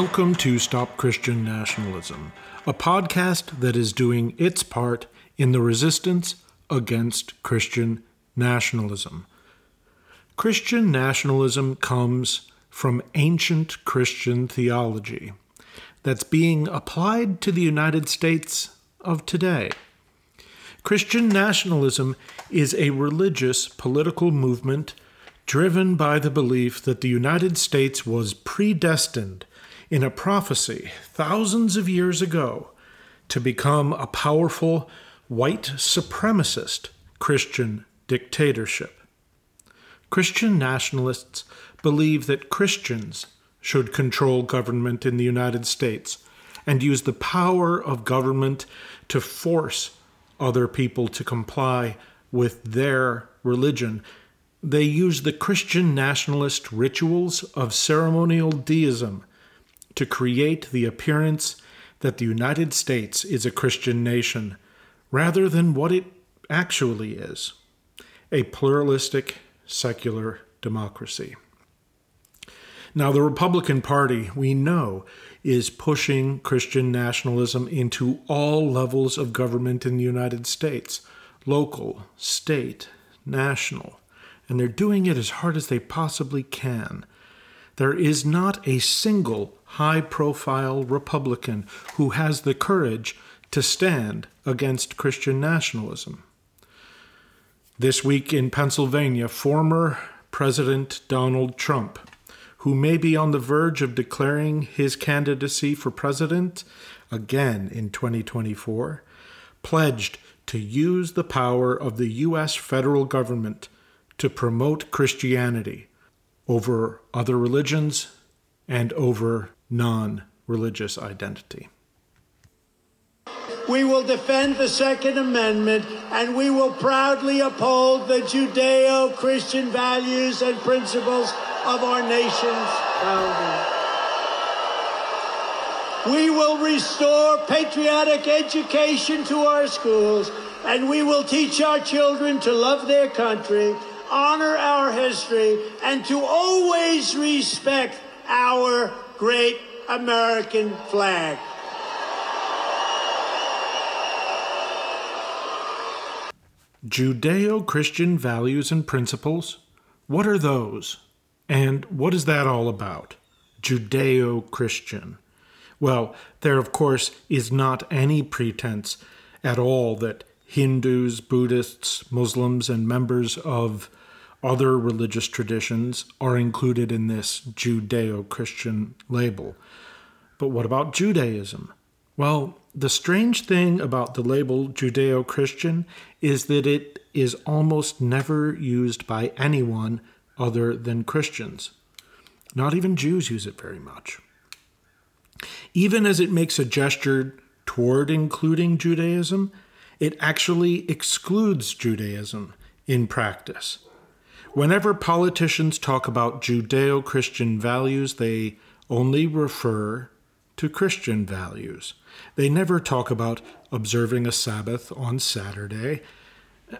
Welcome to Stop Christian Nationalism, a podcast that is doing its part in the resistance against Christian nationalism. Christian nationalism comes from ancient Christian theology that's being applied to the United States of today. Christian nationalism is a religious political movement driven by the belief that the United States was predestined in a prophecy thousands of years ago to become a powerful white supremacist Christian dictatorship. Christian nationalists believe that Christians should control government in the United States and use the power of government to force other people to comply with their religion. They use the Christian nationalist rituals of ceremonial deism to create the appearance that the United States is a Christian nation rather than what it actually is a pluralistic secular democracy. Now, the Republican Party, we know, is pushing Christian nationalism into all levels of government in the United States local, state, national. And they're doing it as hard as they possibly can. There is not a single high profile Republican who has the courage to stand against Christian nationalism. This week in Pennsylvania, former President Donald Trump, who may be on the verge of declaring his candidacy for president again in 2024, pledged to use the power of the U.S. federal government to promote Christianity over other religions and over non religious identity. We will defend the Second Amendment and we will proudly uphold the Judeo Christian values and principles of our nation's founding. We will restore patriotic education to our schools and we will teach our children to love their country, honor our history, and to always respect our great American flag. Judeo Christian values and principles? What are those? And what is that all about? Judeo Christian. Well, there, of course, is not any pretense at all that Hindus, Buddhists, Muslims, and members of other religious traditions are included in this Judeo Christian label. But what about Judaism? Well, the strange thing about the label Judeo Christian is that it is almost never used by anyone other than Christians. Not even Jews use it very much. Even as it makes a gesture toward including Judaism, it actually excludes Judaism in practice. Whenever politicians talk about Judeo Christian values, they only refer to Christian values. They never talk about observing a Sabbath on Saturday.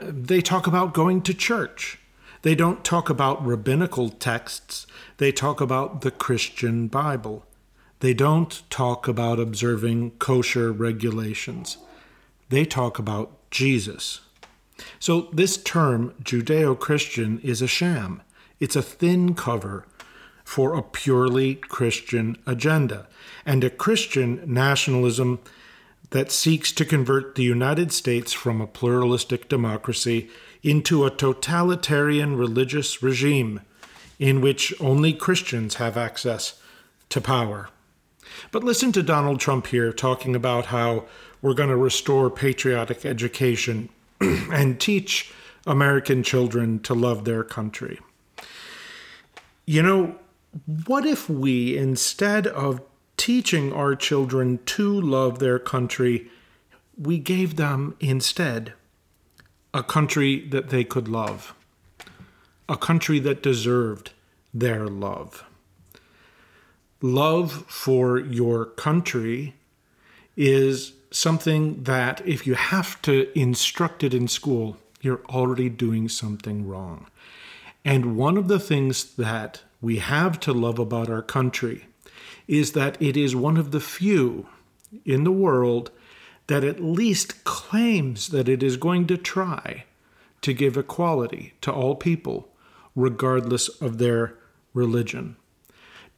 They talk about going to church. They don't talk about rabbinical texts. They talk about the Christian Bible. They don't talk about observing kosher regulations. They talk about Jesus. So, this term, Judeo Christian, is a sham. It's a thin cover for a purely Christian agenda and a Christian nationalism that seeks to convert the United States from a pluralistic democracy into a totalitarian religious regime in which only Christians have access to power. But listen to Donald Trump here talking about how we're going to restore patriotic education and teach American children to love their country. You know, what if we, instead of teaching our children to love their country, we gave them instead a country that they could love, a country that deserved their love. Love for your country is something that, if you have to instruct it in school, you're already doing something wrong. And one of the things that we have to love about our country is that it is one of the few in the world that at least claims that it is going to try to give equality to all people, regardless of their religion.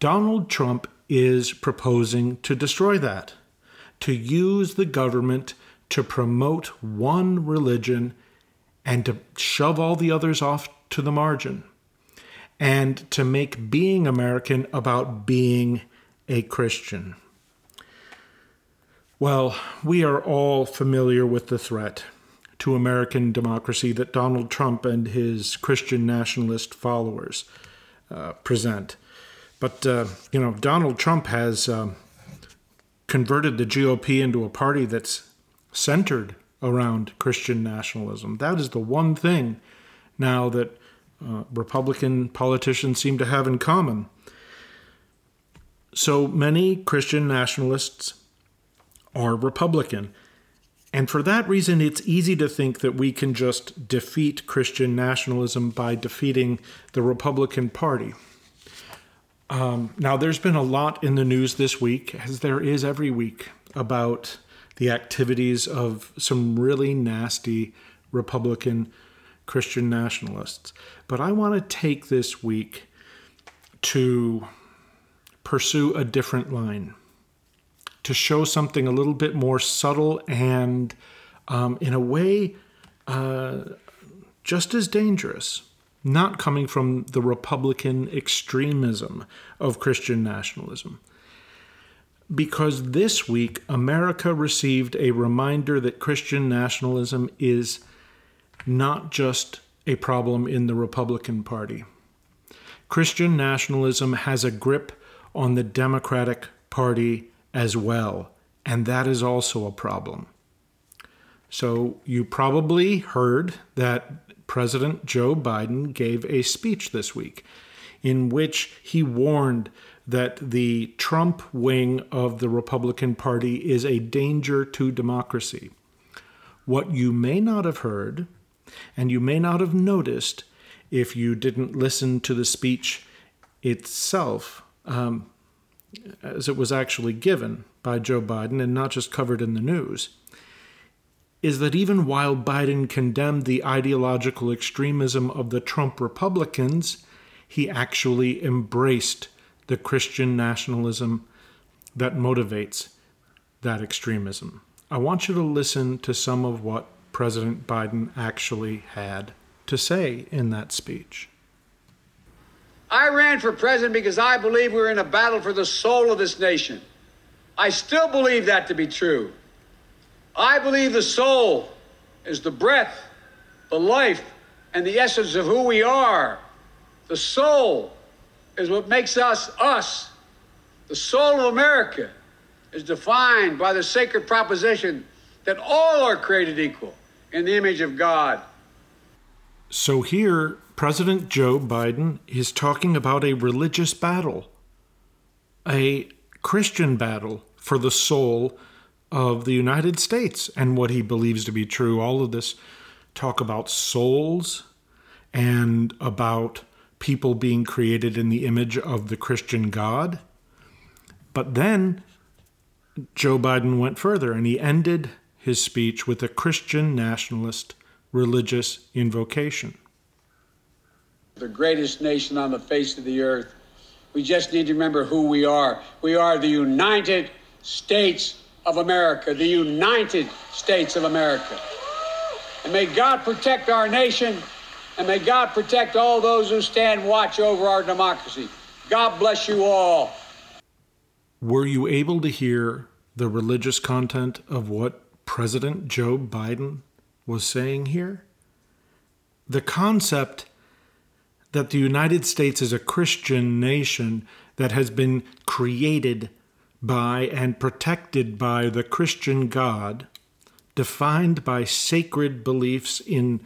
Donald Trump is proposing to destroy that, to use the government to promote one religion and to shove all the others off to the margin, and to make being American about being a Christian. Well, we are all familiar with the threat to American democracy that Donald Trump and his Christian nationalist followers uh, present. But, uh, you know, Donald Trump has um, converted the GOP into a party that's centered around Christian nationalism. That is the one thing now that uh, Republican politicians seem to have in common. So many Christian nationalists are Republican. And for that reason, it's easy to think that we can just defeat Christian nationalism by defeating the Republican Party. Um, now, there's been a lot in the news this week, as there is every week, about the activities of some really nasty Republican Christian nationalists. But I want to take this week to pursue a different line to show something a little bit more subtle and, um, in a way, uh, just as dangerous, not coming from the Republican extremism of Christian nationalism. Because this week, America received a reminder that Christian nationalism is not just a problem in the Republican Party. Christian nationalism has a grip on the Democratic Party as well, and that is also a problem. So, you probably heard that President Joe Biden gave a speech this week in which he warned that the Trump wing of the Republican Party is a danger to democracy. What you may not have heard, and you may not have noticed if you didn't listen to the speech itself, um, as it was actually given by Joe Biden and not just covered in the news, is that even while Biden condemned the ideological extremism of the Trump Republicans, he actually embraced the Christian nationalism that motivates that extremism. I want you to listen to some of what President Biden actually had to say in that speech. I ran for president because I believe we're in a battle for the soul of this nation. I still believe that to be true. I believe the soul is the breath, the life, and the essence of who we are. The soul is what makes us us. The soul of America is defined by the sacred proposition that all are created equal in the image of God. So here, President Joe Biden is talking about a religious battle, a Christian battle for the soul of the United States and what he believes to be true. All of this talk about souls and about people being created in the image of the Christian God. But then Joe Biden went further and he ended his speech with a Christian nationalist religious invocation the greatest nation on the face of the earth. We just need to remember who we are. We are the United States of America, the United States of America. And may God protect our nation, and may God protect all those who stand watch over our democracy. God bless you all. Were you able to hear the religious content of what President Joe Biden was saying here? The concept that the United States is a Christian nation that has been created by and protected by the Christian God, defined by sacred beliefs in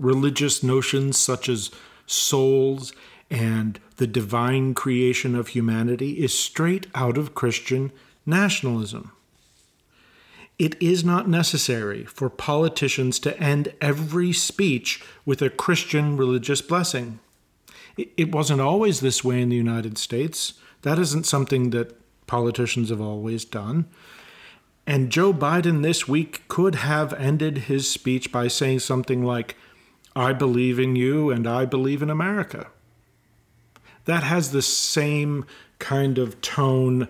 religious notions such as souls and the divine creation of humanity, is straight out of Christian nationalism. It is not necessary for politicians to end every speech with a Christian religious blessing. It wasn't always this way in the United States. That isn't something that politicians have always done. And Joe Biden this week could have ended his speech by saying something like, I believe in you and I believe in America. That has the same kind of tone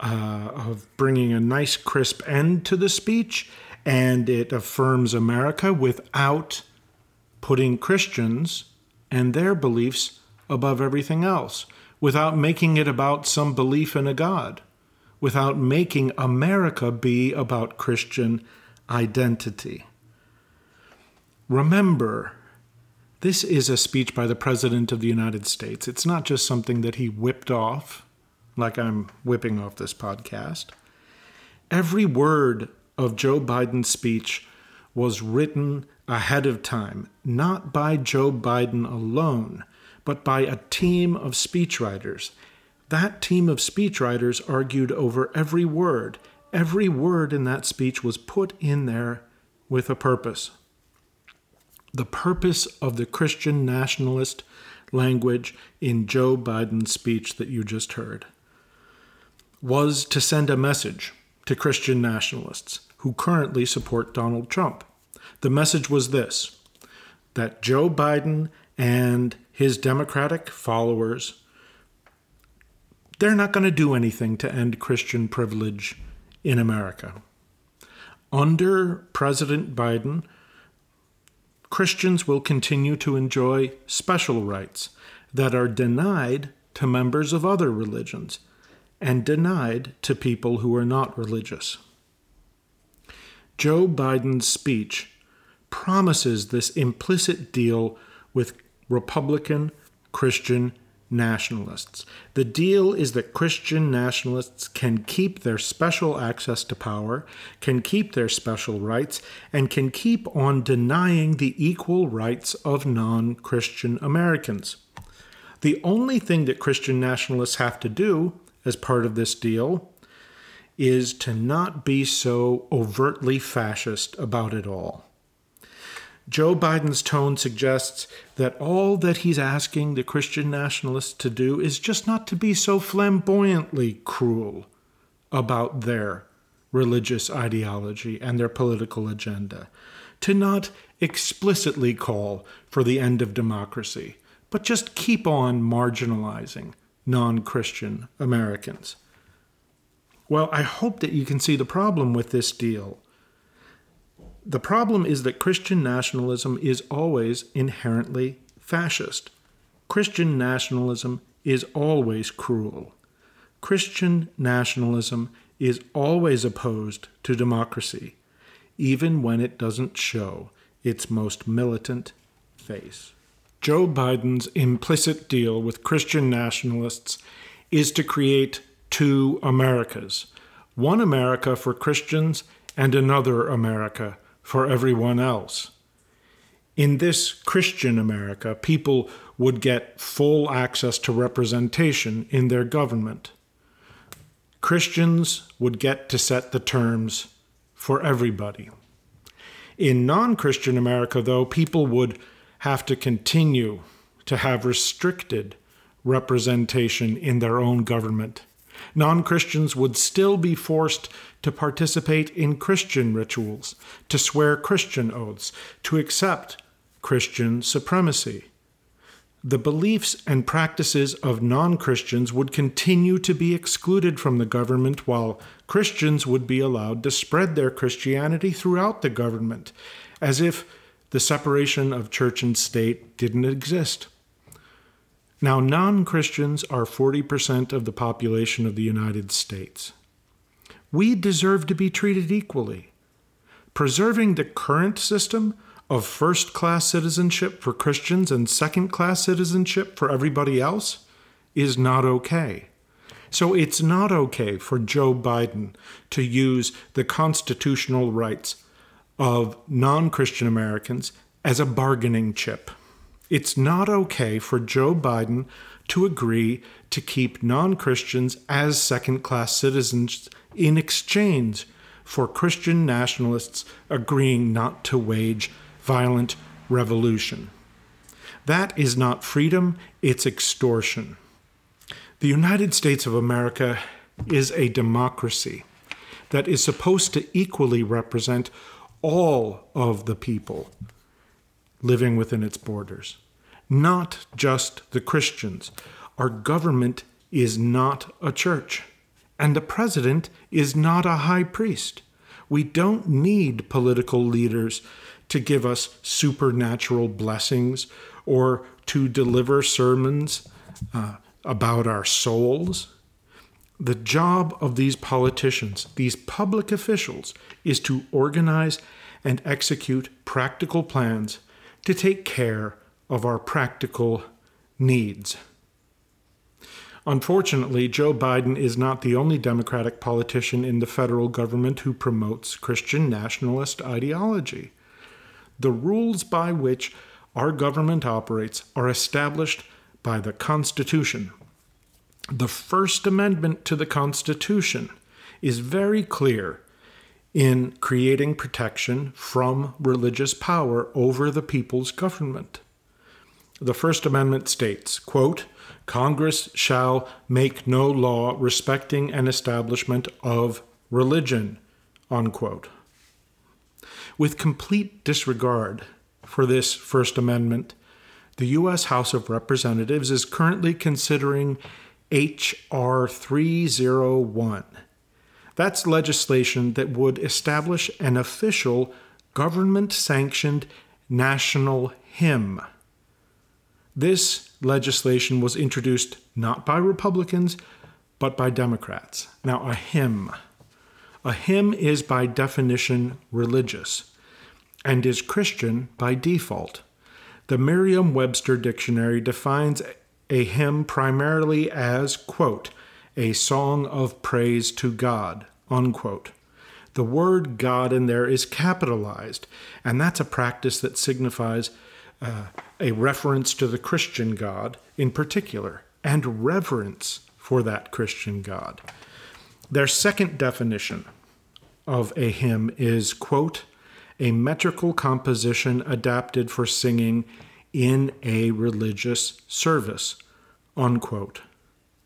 uh, of bringing a nice, crisp end to the speech, and it affirms America without putting Christians and their beliefs above everything else, without making it about some belief in a God without making America be about Christian identity. Remember, this is a speech by the President of the United States. It's not just something that he whipped off, like I'm whipping off this podcast. Every word of Joe Biden's speech was written ahead of time, not by Joe Biden alone, but by a team of speechwriters that team of speechwriters argued over every word. Every word in that speech was put in there with a purpose. The purpose of the Christian nationalist language in Joe Biden's speech that you just heard was to send a message to Christian nationalists who currently support Donald Trump. The message was this that Joe Biden and his Democratic followers they're not going to do anything to end Christian privilege in America. Under President Biden, Christians will continue to enjoy special rights that are denied to members of other religions and denied to people who are not religious. Joe Biden's speech promises this implicit deal with Republican Christian nationalists. The deal is that Christian nationalists can keep their special access to power, can keep their special rights, and can keep on denying the equal rights of non Christian Americans. The only thing that Christian nationalists have to do as part of this deal is to not be so overtly fascist about it all. Joe Biden's tone suggests that all that he's asking the Christian nationalists to do is just not to be so flamboyantly cruel about their religious ideology and their political agenda, to not explicitly call for the end of democracy, but just keep on marginalizing non Christian Americans. Well, I hope that you can see the problem with this deal the problem is that Christian nationalism is always inherently fascist. Christian nationalism is always cruel. Christian nationalism is always opposed to democracy, even when it doesn't show its most militant face. Joe Biden's implicit deal with Christian nationalists is to create two Americas one America for Christians and another America for everyone else. In this Christian America, people would get full access to representation in their government. Christians would get to set the terms for everybody. In non Christian America, though, people would have to continue to have restricted representation in their own government. Non Christians would still be forced to participate in Christian rituals, to swear Christian oaths, to accept Christian supremacy. The beliefs and practices of non Christians would continue to be excluded from the government, while Christians would be allowed to spread their Christianity throughout the government, as if the separation of church and state didn't exist. Now, non Christians are 40% of the population of the United States we deserve to be treated equally. Preserving the current system of first class citizenship for Christians and second class citizenship for everybody else is not okay. So it's not okay for Joe Biden to use the constitutional rights of non Christian Americans as a bargaining chip. It's not okay for Joe Biden to agree to keep non Christians as second class citizens in exchange for Christian nationalists agreeing not to wage violent revolution. That is not freedom, it's extortion. The United States of America is a democracy that is supposed to equally represent all of the people living within its borders, not just the Christians. Our government is not a church, and the president is not a high priest. We don't need political leaders to give us supernatural blessings or to deliver sermons uh, about our souls. The job of these politicians, these public officials, is to organize and execute practical plans to take care of our practical needs. Unfortunately, Joe Biden is not the only Democratic politician in the federal government who promotes Christian nationalist ideology. The rules by which our government operates are established by the Constitution. The First Amendment to the Constitution is very clear in creating protection from religious power over the people's government. The First Amendment states, quote, Congress shall make no law respecting an establishment of religion, unquote. With complete disregard for this First Amendment, the U.S. House of Representatives is currently considering H.R. 301. That's legislation that would establish an official government sanctioned national hymn. This legislation was introduced not by Republicans, but by Democrats. Now, a hymn. A hymn is by definition religious and is Christian by default. The Merriam Webster Dictionary defines a hymn primarily as, quote, a song of praise to God, unquote. The word God in there is capitalized, and that's a practice that signifies uh, a reference to the Christian God in particular, and reverence for that Christian God. Their second definition of a hymn is, quote, a metrical composition adapted for singing in a religious service, unquote.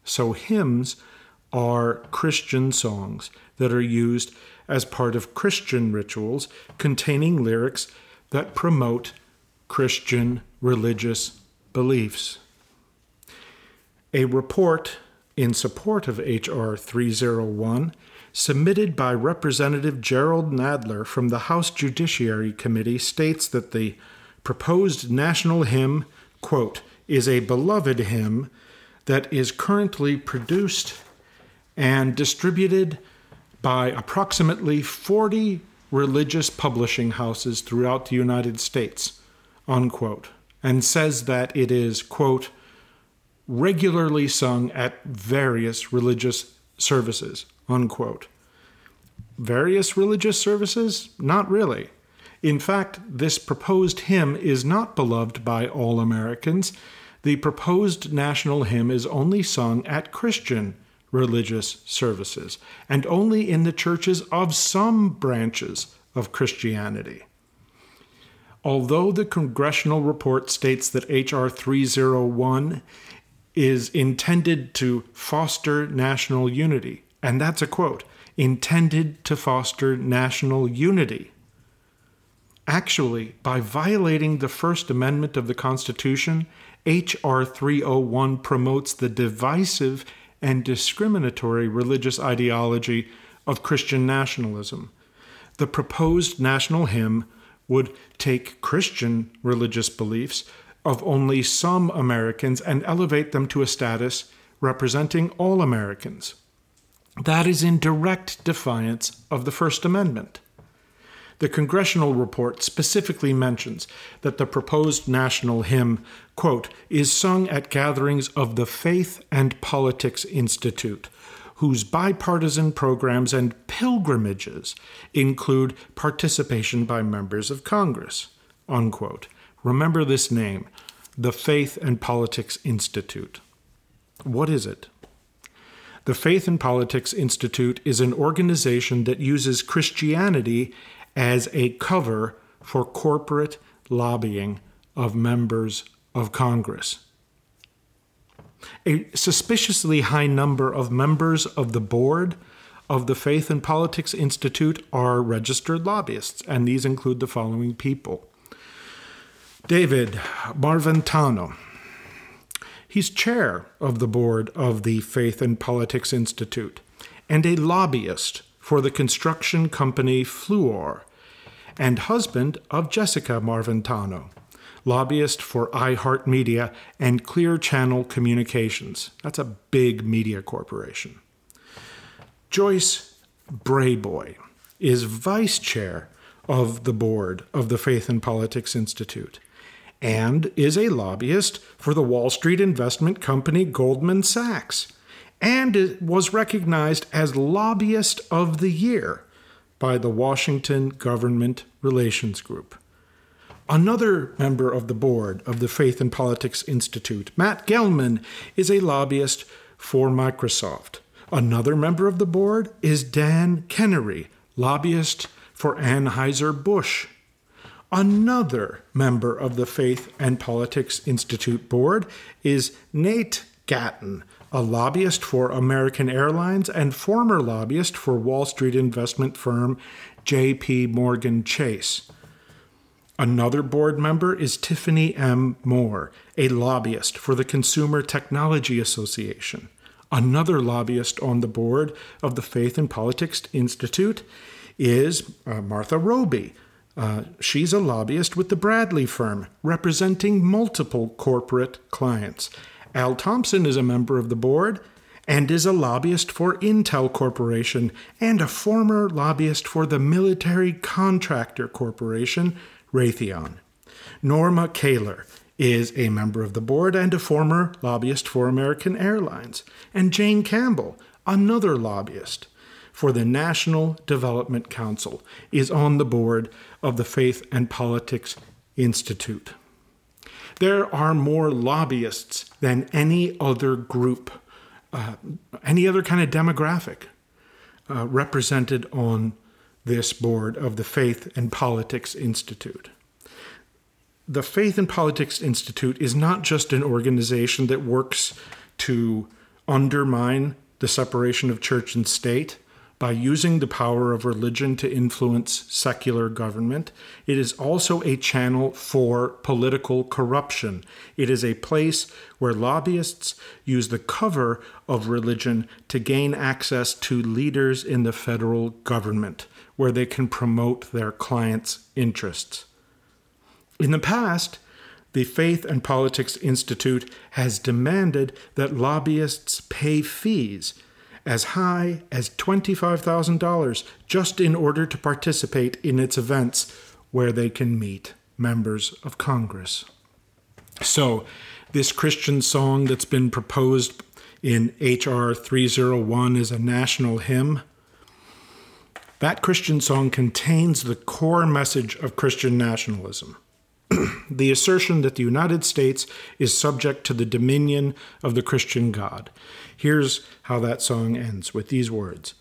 So hymns are Christian songs that are used as part of Christian rituals containing lyrics that promote Christian religious beliefs. A report in support of H.R. 301 submitted by Representative Jerrold Nadler from the House Judiciary Committee states that the proposed national hymn, quote, is a beloved hymn that is currently produced and distributed by approximately 40 religious publishing houses throughout the United States, unquote, and says that it is, quote, regularly sung at various religious services, unquote. Various religious services? Not really. In fact, this proposed hymn is not beloved by all Americans. The proposed national hymn is only sung at Christian religious services and only in the churches of some branches of Christianity. Although the congressional report states that H.R. 301 is intended to foster national unity, and that's a quote, intended to foster national unity. Actually, by violating the First Amendment of the Constitution, H.R. 301 promotes the divisive and discriminatory religious ideology of Christian nationalism. The proposed national hymn would take Christian religious beliefs of only some Americans and elevate them to a status representing all Americans. That is in direct defiance of the First Amendment. The congressional report specifically mentions that the proposed national hymn, quote, is sung at gatherings of the Faith and Politics Institute, whose bipartisan programs and pilgrimages include participation by members of Congress, unquote. Remember this name, the Faith and Politics Institute. What is it? The Faith and Politics Institute is an organization that uses Christianity as a cover for corporate lobbying of members of Congress. A suspiciously high number of members of the board of the Faith and Politics Institute are registered lobbyists, and these include the following people David Marventano. He's chair of the board of the Faith and Politics Institute and a lobbyist for the construction company Fluor and husband of Jessica Marventano, lobbyist for iHeartMedia and Clear Channel Communications. That's a big media corporation. Joyce Brayboy is vice chair of the board of the Faith and Politics Institute and is a lobbyist for the Wall Street investment company Goldman Sachs and was recognized as Lobbyist of the Year by the Washington Government Relations Group. Another member of the board of the Faith and Politics Institute, Matt Gelman, is a lobbyist for Microsoft. Another member of the board is Dan Kennery, lobbyist for Anheuser-Busch. Another member of the Faith and Politics Institute board is Nate Gatten, a lobbyist for American Airlines and former lobbyist for Wall Street investment firm JP Morgan Chase. Another board member is Tiffany M. Moore, a lobbyist for the Consumer Technology Association. Another lobbyist on the board of the Faith and Politics Institute is uh, Martha Roby. Uh, she's a lobbyist with the Bradley firm, representing multiple corporate clients. Al Thompson is a member of the board and is a lobbyist for Intel Corporation and a former lobbyist for the Military Contractor Corporation, Raytheon. Norma Kaler is a member of the board and a former lobbyist for American Airlines. And Jane Campbell, another lobbyist for the National Development Council, is on the board of the Faith and Politics Institute. There are more lobbyists than any other group, uh, any other kind of demographic uh, represented on this board of the Faith and Politics Institute. The Faith and Politics Institute is not just an organization that works to undermine the separation of church and state by using the power of religion to influence secular government. It is also a channel for political corruption. It is a place where lobbyists use the cover of religion to gain access to leaders in the federal government where they can promote their clients' interests. In the past, the Faith and Politics Institute has demanded that lobbyists pay fees as high as $25,000 just in order to participate in its events where they can meet members of Congress. So, this Christian song that's been proposed in H.R. 301 is a national hymn that Christian song contains the core message of Christian nationalism the assertion that the United States is subject to the dominion of the Christian God. Here's how that song ends with these words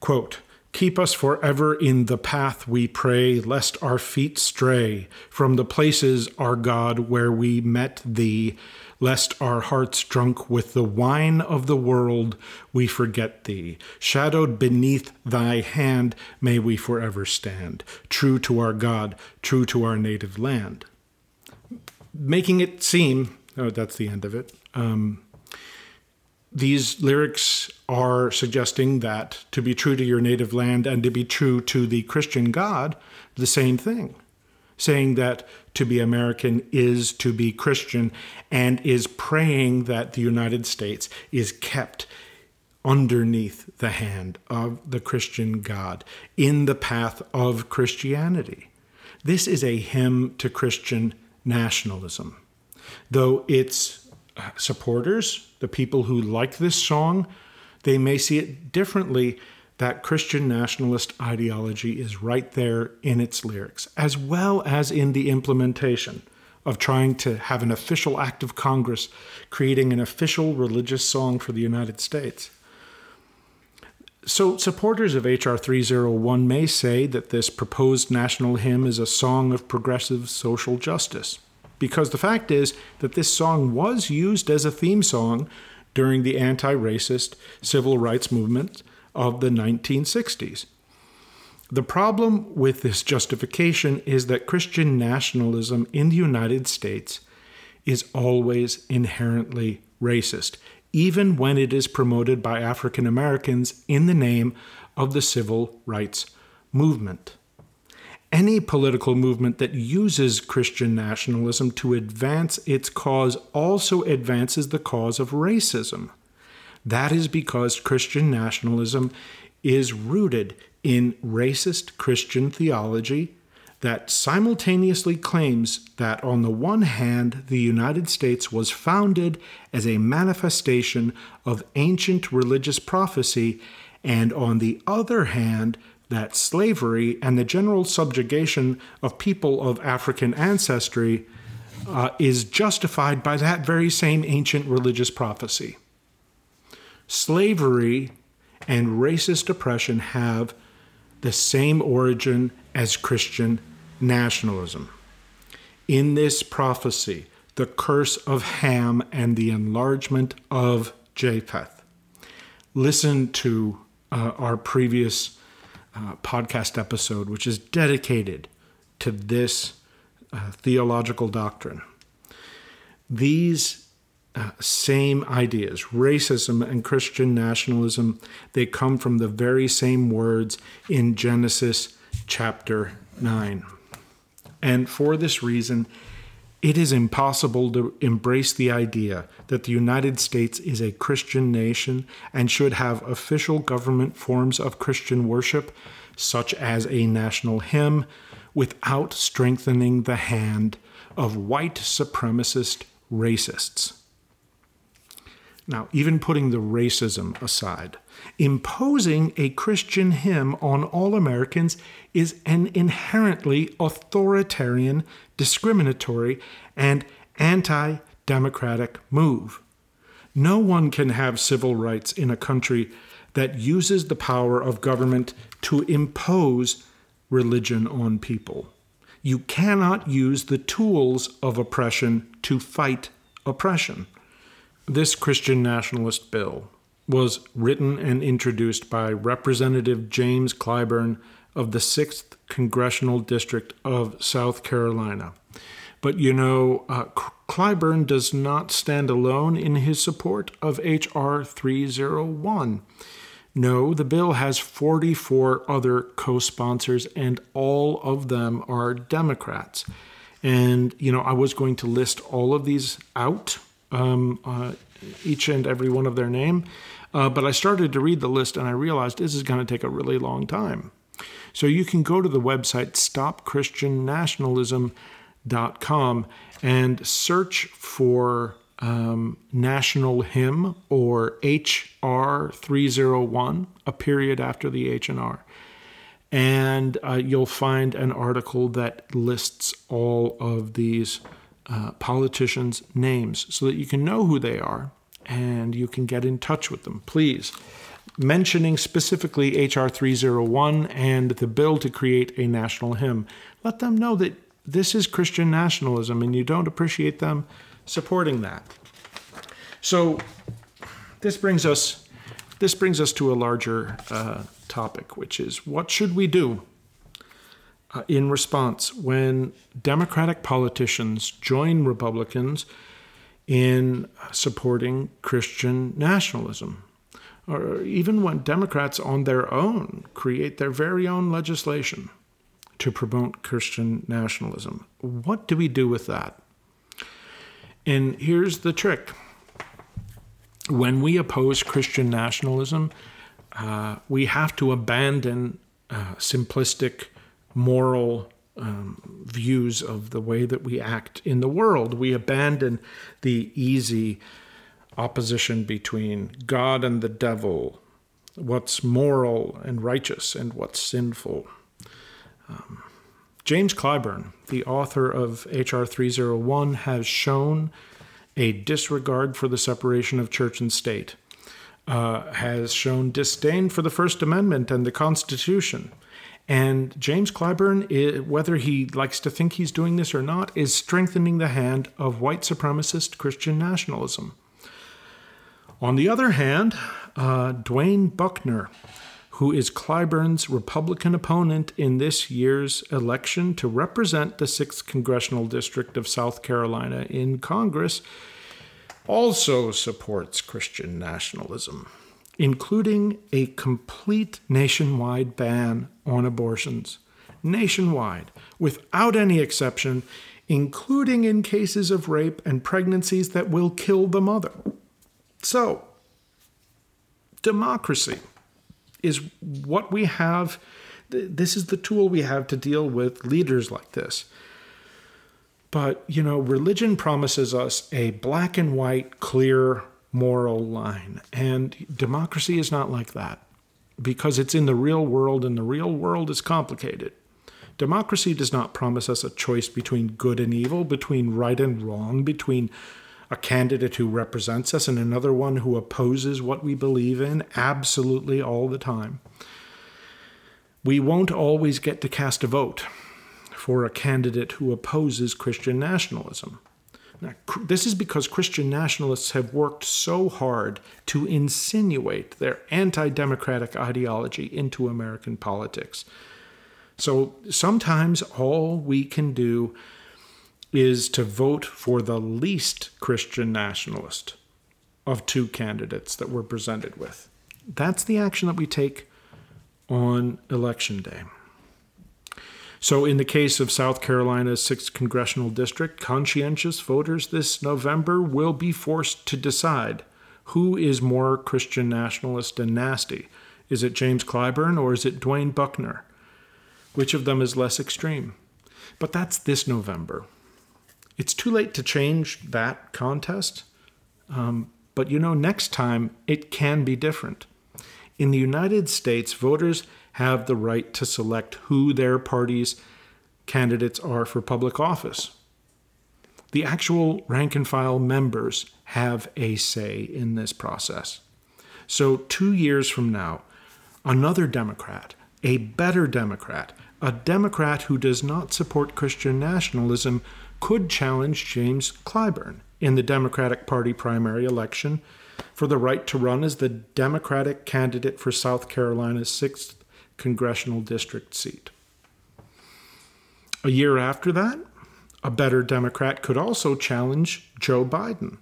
Quote, Keep us forever in the path we pray, lest our feet stray from the places, our God, where we met thee lest our hearts drunk with the wine of the world we forget thee. Shadowed beneath thy hand may we forever stand, true to our God, true to our native land. Making it seem, oh, that's the end of it. Um, these lyrics are suggesting that to be true to your native land and to be true to the Christian God, the same thing saying that to be American is to be Christian and is praying that the United States is kept underneath the hand of the Christian God in the path of Christianity. This is a hymn to Christian nationalism. Though its uh, supporters, the people who like this song, they may see it differently that Christian nationalist ideology is right there in its lyrics, as well as in the implementation of trying to have an official act of Congress creating an official religious song for the United States. So, supporters of H.R. 301 may say that this proposed national hymn is a song of progressive social justice. because the fact is that this song was used as a theme song during the anti racist civil rights movement of the 1960s. The problem with this justification is that Christian nationalism in the United States is always inherently racist, even when it is promoted by African Americans in the name of the civil rights movement. Any political movement that uses Christian nationalism to advance its cause also advances the cause of racism. That is because Christian nationalism is rooted in racist Christian theology that simultaneously claims that, on the one hand, the United States was founded as a manifestation of ancient religious prophecy, and on the other hand, that slavery and the general subjugation of people of African ancestry uh, is justified by that very same ancient religious prophecy. Slavery and racist oppression have the same origin as Christian nationalism. In this prophecy, the curse of Ham and the enlargement of Japheth. Listen to uh, our previous uh, podcast episode, which is dedicated to this uh, theological doctrine. These uh, same ideas, racism and Christian nationalism, they come from the very same words in Genesis chapter 9. And for this reason, it is impossible to embrace the idea that the United States is a Christian nation and should have official government forms of Christian worship, such as a national hymn, without strengthening the hand of white supremacist racists. Now, even putting the racism aside, imposing a Christian hymn on all Americans is an inherently authoritarian, discriminatory, and anti democratic move. No one can have civil rights in a country that uses the power of government to impose religion on people. You cannot use the tools of oppression to fight oppression. This Christian nationalist bill was written and introduced by Representative James Clyburn of the 6th Congressional District of South Carolina. But you know, uh, Clyburn does not stand alone in his support of H.R. 301. No, the bill has 44 other co sponsors, and all of them are Democrats. And, you know, I was going to list all of these out um, uh, each and every one of their name. Uh, but I started to read the list and I realized this is going to take a really long time. So you can go to the website stopchristiannationalism.com and search for um, national hymn or HR 301, a period after the H and R. And uh, you'll find an article that lists all of these uh, politicians' names so that you can know who they are and you can get in touch with them. Please, mentioning specifically H.R. 301 and the bill to create a national hymn, let them know that this is Christian nationalism and you don't appreciate them supporting that. So, this brings us this brings us to a larger uh, topic, which is what should we do uh, in response when Democratic politicians join Republicans in supporting Christian nationalism. Or even when Democrats on their own create their very own legislation to promote Christian nationalism. What do we do with that? And here's the trick when we oppose Christian nationalism, uh, we have to abandon uh, simplistic moral um, views of the way that we act in the world. We abandon the easy opposition between God and the devil, what's moral and righteous and what's sinful. Um, James Clyburn, the author of H.R. 301, has shown a disregard for the separation of church and state, uh, has shown disdain for the First Amendment and the Constitution, And James Clyburn, whether he likes to think he's doing this or not, is strengthening the hand of white supremacist Christian nationalism. On the other hand, uh, Dwayne Buckner, who is Clyburn's Republican opponent in this year's election to represent the 6th Congressional District of South Carolina in Congress, also supports Christian nationalism including a complete nationwide ban on abortions. Nationwide, without any exception, including in cases of rape and pregnancies that will kill the mother. So, democracy is what we have. This is the tool we have to deal with leaders like this. But, you know, religion promises us a black and white, clear moral line. And democracy is not like that because it's in the real world, and the real world is complicated. Democracy does not promise us a choice between good and evil, between right and wrong, between a candidate who represents us and another one who opposes what we believe in absolutely all the time. We won't always get to cast a vote for a candidate who opposes Christian nationalism. Now, this is because Christian nationalists have worked so hard to insinuate their anti democratic ideology into American politics. So sometimes all we can do is to vote for the least Christian nationalist of two candidates that we're presented with. That's the action that we take on election day. So, in the case of South Carolina's 6th congressional district, conscientious voters this November will be forced to decide who is more Christian nationalist and nasty. Is it James Clyburn or is it Dwayne Buckner? Which of them is less extreme? But that's this November. It's too late to change that contest. Um, but you know, next time it can be different. In the United States, voters have the right to select who their party's candidates are for public office. The actual rank and file members have a say in this process. So, two years from now, another Democrat, a better Democrat, a Democrat who does not support Christian nationalism, could challenge James Clyburn in the Democratic Party primary election for the right to run as the Democratic candidate for South Carolina's 6th congressional district seat. A year after that, a better Democrat could also challenge Joe Biden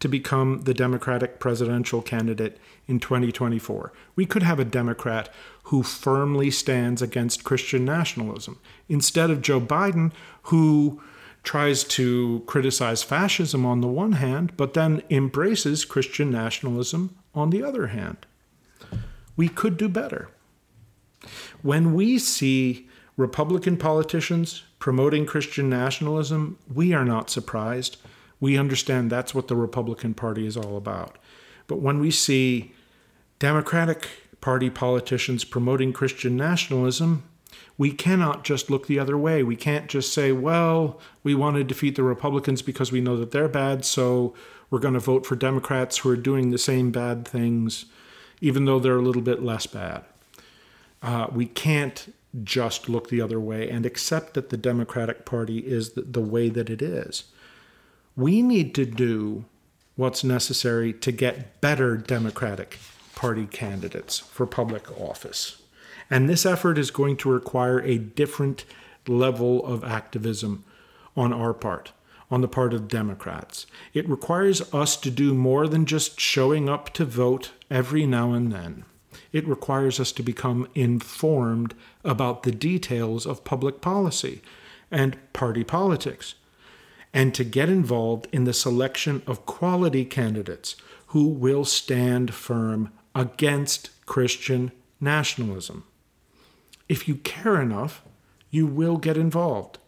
to become the Democratic presidential candidate in 2024. We could have a Democrat who firmly stands against Christian nationalism instead of Joe Biden, who tries to criticize fascism on the one hand, but then embraces Christian nationalism on the other hand. We could do better. When we see Republican politicians promoting Christian nationalism, we are not surprised. We understand that's what the Republican Party is all about. But when we see Democratic Party politicians promoting Christian nationalism, we cannot just look the other way. We can't just say, well, we want to defeat the Republicans because we know that they're bad, so we're going to vote for Democrats who are doing the same bad things, even though they're a little bit less bad. Uh, we can't just look the other way and accept that the Democratic Party is the, the way that it is. We need to do what's necessary to get better Democratic Party candidates for public office. And this effort is going to require a different level of activism on our part, on the part of Democrats. It requires us to do more than just showing up to vote every now and then it requires us to become informed about the details of public policy and party politics, and to get involved in the selection of quality candidates who will stand firm against Christian nationalism. If you care enough, you will get involved.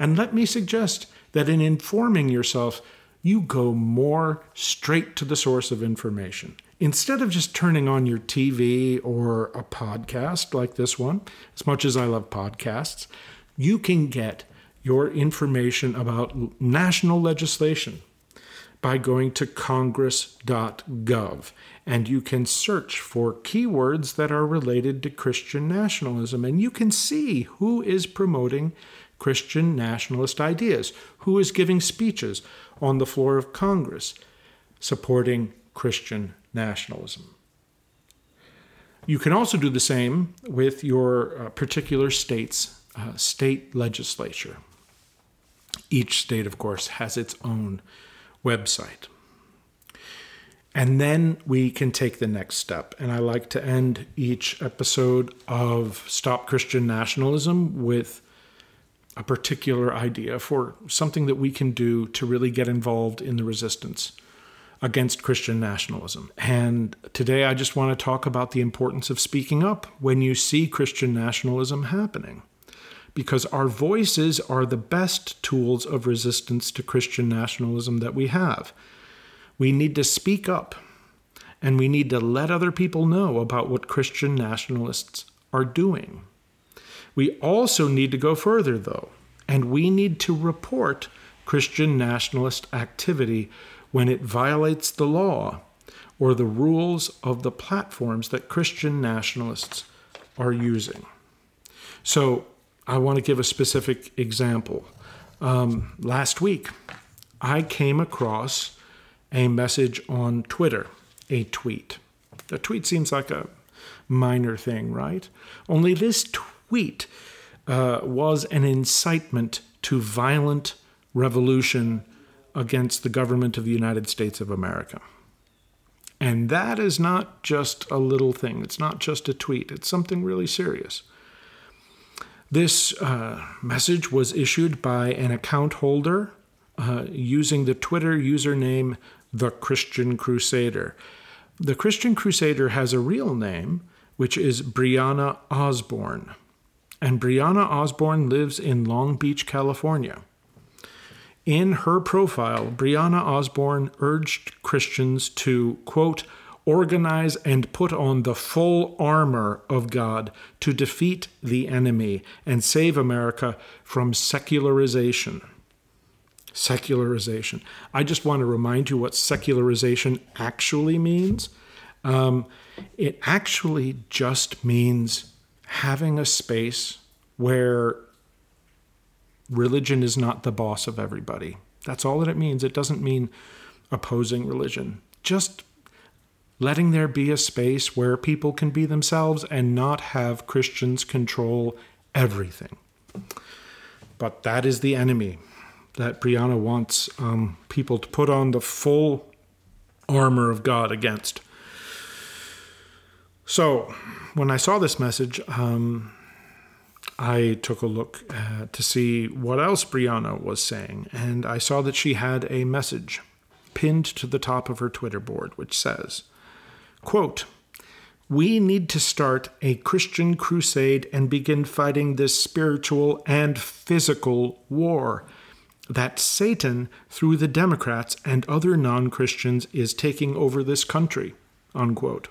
And let me suggest that in informing yourself, you go more straight to the source of information instead of just turning on your TV or a podcast like this one, as much as I love podcasts, you can get your information about national legislation, by going to congress.gov and you can search for keywords that are related to Christian nationalism and you can see who is promoting Christian nationalist ideas, who is giving speeches on the floor of Congress supporting Christian nationalism. You can also do the same with your uh, particular state's uh, state legislature. Each state, of course, has its own website. And then we can take the next step. And I like to end each episode of Stop Christian Nationalism with a particular idea for something that we can do to really get involved in the resistance against Christian nationalism. And today I just want to talk about the importance of speaking up when you see Christian nationalism happening. Because our voices are the best tools of resistance to Christian nationalism that we have. We need to speak up and we need to let other people know about what Christian nationalists are doing. We also need to go further, though, and we need to report Christian nationalist activity when it violates the law or the rules of the platforms that Christian nationalists are using. So, I want to give a specific example. Um, last week, I came across a message on Twitter, a tweet. A tweet seems like a minor thing, right? Only this tweet uh, was an incitement to violent revolution against the government of the United States of America. And that is not just a little thing, it's not just a tweet, it's something really serious. This uh, message was issued by an account holder uh, using the Twitter username The Christian Crusader. The Christian Crusader has a real name, which is Brianna Osborne. And Brianna Osborne lives in Long Beach, California. In her profile, Brianna Osborne urged Christians to, quote, organize and put on the full armor of God to defeat the enemy and save America from secularization. Secularization. I just want to remind you what secularization actually means. Um, it actually just means having a space where religion is not the boss of everybody. That's all that it means. It doesn't mean opposing religion. Just letting there be a space where people can be themselves and not have Christians control everything. But that is the enemy that Brianna wants um, people to put on the full armor of God against. So, when I saw this message, um, I took a look uh, to see what else Brianna was saying, and I saw that she had a message pinned to the top of her Twitter board, which says, quote, we need to start a Christian crusade and begin fighting this spiritual and physical war that Satan, through the Democrats and other non Christians, is taking over this country. Unquote.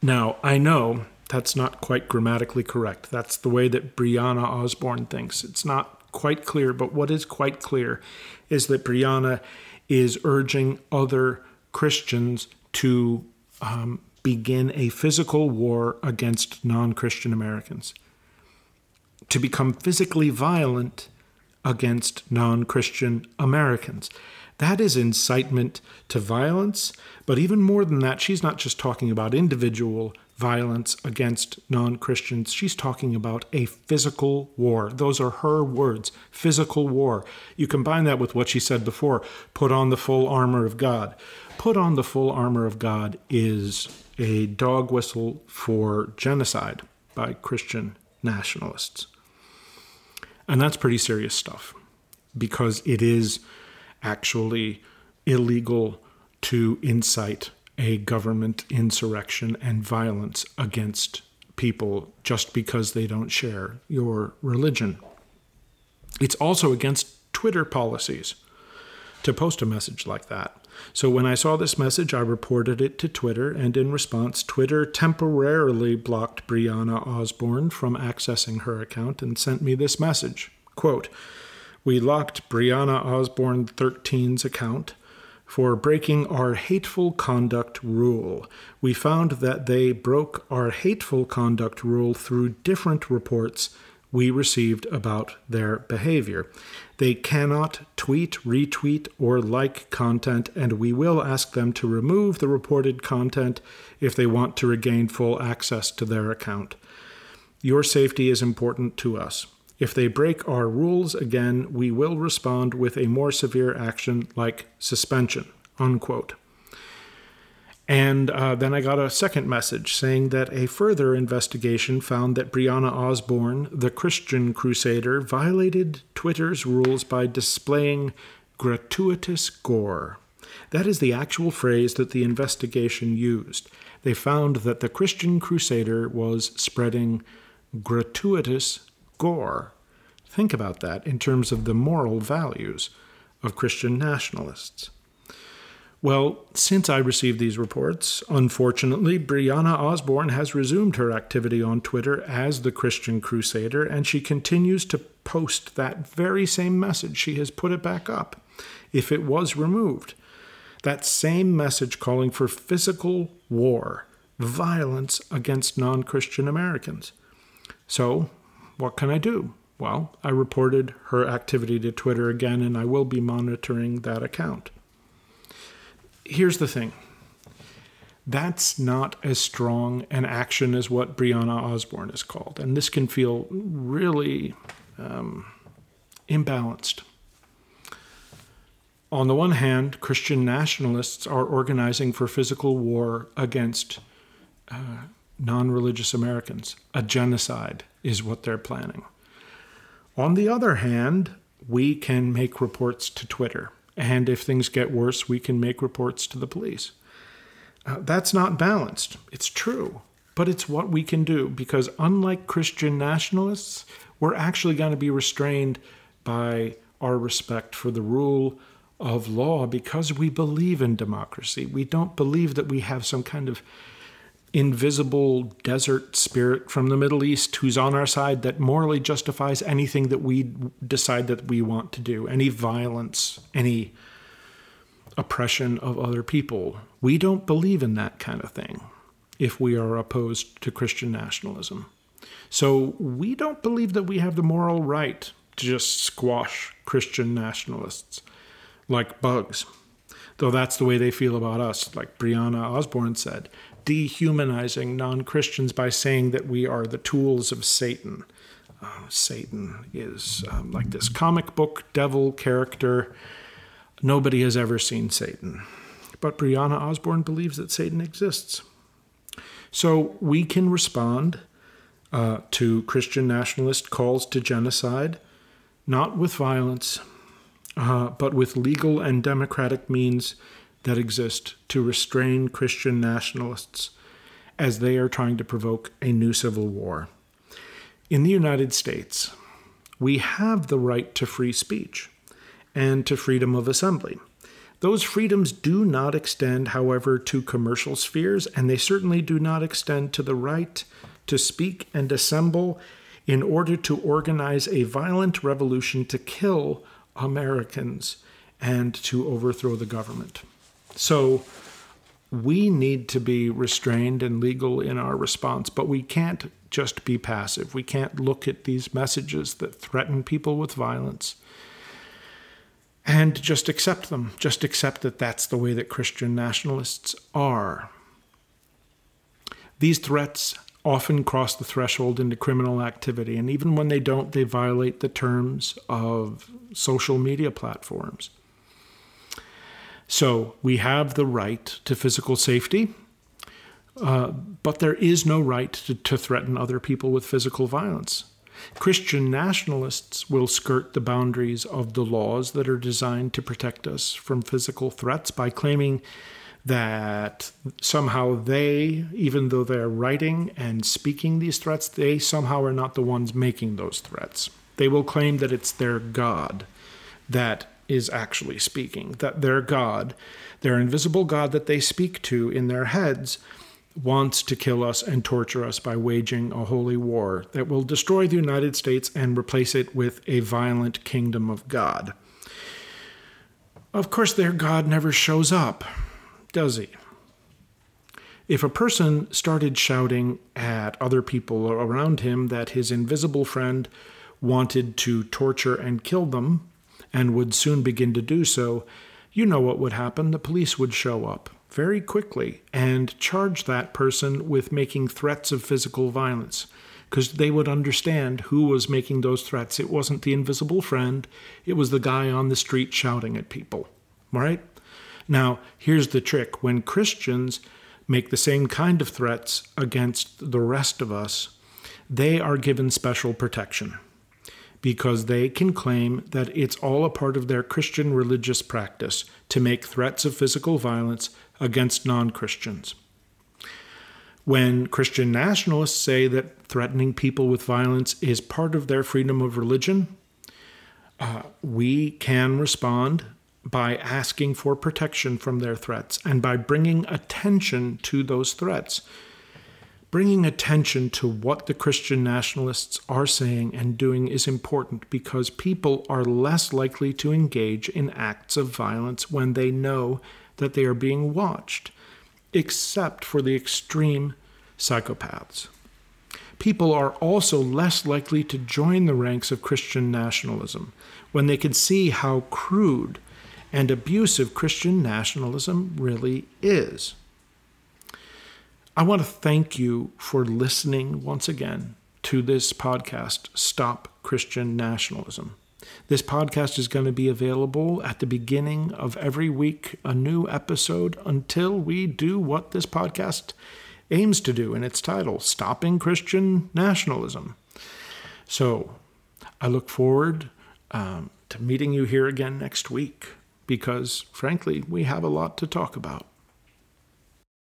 Now, I know that's not quite grammatically correct. That's the way that Brianna Osborne thinks. It's not quite clear, but what is quite clear is that Brianna is urging other Christians to um, begin a physical war against non Christian Americans, to become physically violent against non Christian Americans. That is incitement to violence. But even more than that, she's not just talking about individual violence against non Christians. She's talking about a physical war. Those are her words physical war. You combine that with what she said before put on the full armor of God. Put on the full armor of God is a dog whistle for genocide by Christian nationalists. And that's pretty serious stuff because it is actually illegal to incite a government insurrection and violence against people just because they don't share your religion. It's also against Twitter policies to post a message like that. So when I saw this message, I reported it to Twitter, and in response, Twitter temporarily blocked Brianna Osborne from accessing her account and sent me this message. Quote, we locked Brianna Osborne 13's account for breaking our hateful conduct rule. We found that they broke our hateful conduct rule through different reports we received about their behavior. They cannot tweet, retweet, or like content, and we will ask them to remove the reported content if they want to regain full access to their account. Your safety is important to us. If they break our rules again, we will respond with a more severe action like suspension. Unquote. And uh, then I got a second message saying that a further investigation found that Brianna Osborne, the Christian crusader, violated Twitter's rules by displaying gratuitous gore. That is the actual phrase that the investigation used. They found that the Christian crusader was spreading gratuitous gore. Think about that in terms of the moral values of Christian nationalists. Well, since I received these reports, unfortunately, Brianna Osborne has resumed her activity on Twitter as the Christian Crusader, and she continues to post that very same message. She has put it back up if it was removed. That same message calling for physical war, violence against non Christian Americans. So, what can I do? Well, I reported her activity to Twitter again, and I will be monitoring that account here's the thing that's not as strong an action as what Brianna Osborne is called. And this can feel really um, imbalanced. On the one hand, Christian nationalists are organizing for physical war against uh, non religious Americans. A genocide is what they're planning. On the other hand, we can make reports to Twitter and if things get worse, we can make reports to the police. Uh, that's not balanced. It's true, but it's what we can do because, unlike Christian nationalists, we're actually going to be restrained by our respect for the rule of law because we believe in democracy. We don't believe that we have some kind of invisible desert spirit from the Middle East who's on our side that morally justifies anything that we decide that we want to do, any violence, any oppression of other people. We don't believe in that kind of thing if we are opposed to Christian nationalism. So we don't believe that we have the moral right to just squash Christian nationalists like bugs. Though that's the way they feel about us, like Brianna Osborne said dehumanizing non Christians by saying that we are the tools of Satan. Uh, Satan is um, like this comic book devil character. Nobody has ever seen Satan. But Brianna Osborne believes that Satan exists. So we can respond uh, to Christian nationalist calls to genocide, not with violence, uh, but with legal and democratic means that exist to restrain Christian nationalists as they are trying to provoke a new civil war. In the United States, we have the right to free speech and to freedom of assembly. Those freedoms do not extend, however, to commercial spheres, and they certainly do not extend to the right to speak and assemble in order to organize a violent revolution to kill Americans and to overthrow the government. So we need to be restrained and legal in our response, but we can't just be passive. We can't look at these messages that threaten people with violence and just accept them, just accept that that's the way that Christian nationalists are. These threats often cross the threshold into criminal activity, and even when they don't, they violate the terms of social media platforms. So we have the right to physical safety, uh, but there is no right to, to threaten other people with physical violence. Christian nationalists will skirt the boundaries of the laws that are designed to protect us from physical threats by claiming that somehow they, even though they're writing and speaking these threats, they somehow are not the ones making those threats. They will claim that it's their God that is actually speaking, that their God, their invisible God that they speak to in their heads, wants to kill us and torture us by waging a holy war that will destroy the United States and replace it with a violent kingdom of God. Of course, their God never shows up, does he? If a person started shouting at other people around him that his invisible friend wanted to torture and kill them, and would soon begin to do so, you know what would happen. The police would show up very quickly and charge that person with making threats of physical violence because they would understand who was making those threats. It wasn't the invisible friend, it was the guy on the street shouting at people. Right? Now, here's the trick when Christians make the same kind of threats against the rest of us, they are given special protection because they can claim that it's all a part of their Christian religious practice to make threats of physical violence against non Christians. When Christian nationalists say that threatening people with violence is part of their freedom of religion, uh, we can respond by asking for protection from their threats and by bringing attention to those threats. Bringing attention to what the Christian nationalists are saying and doing is important because people are less likely to engage in acts of violence when they know that they are being watched except for the extreme psychopaths. People are also less likely to join the ranks of Christian nationalism when they can see how crude and abusive Christian nationalism really is. I want to thank you for listening once again to this podcast, Stop Christian Nationalism. This podcast is going to be available at the beginning of every week, a new episode until we do what this podcast aims to do in its title Stopping Christian Nationalism. So I look forward um, to meeting you here again next week because, frankly, we have a lot to talk about.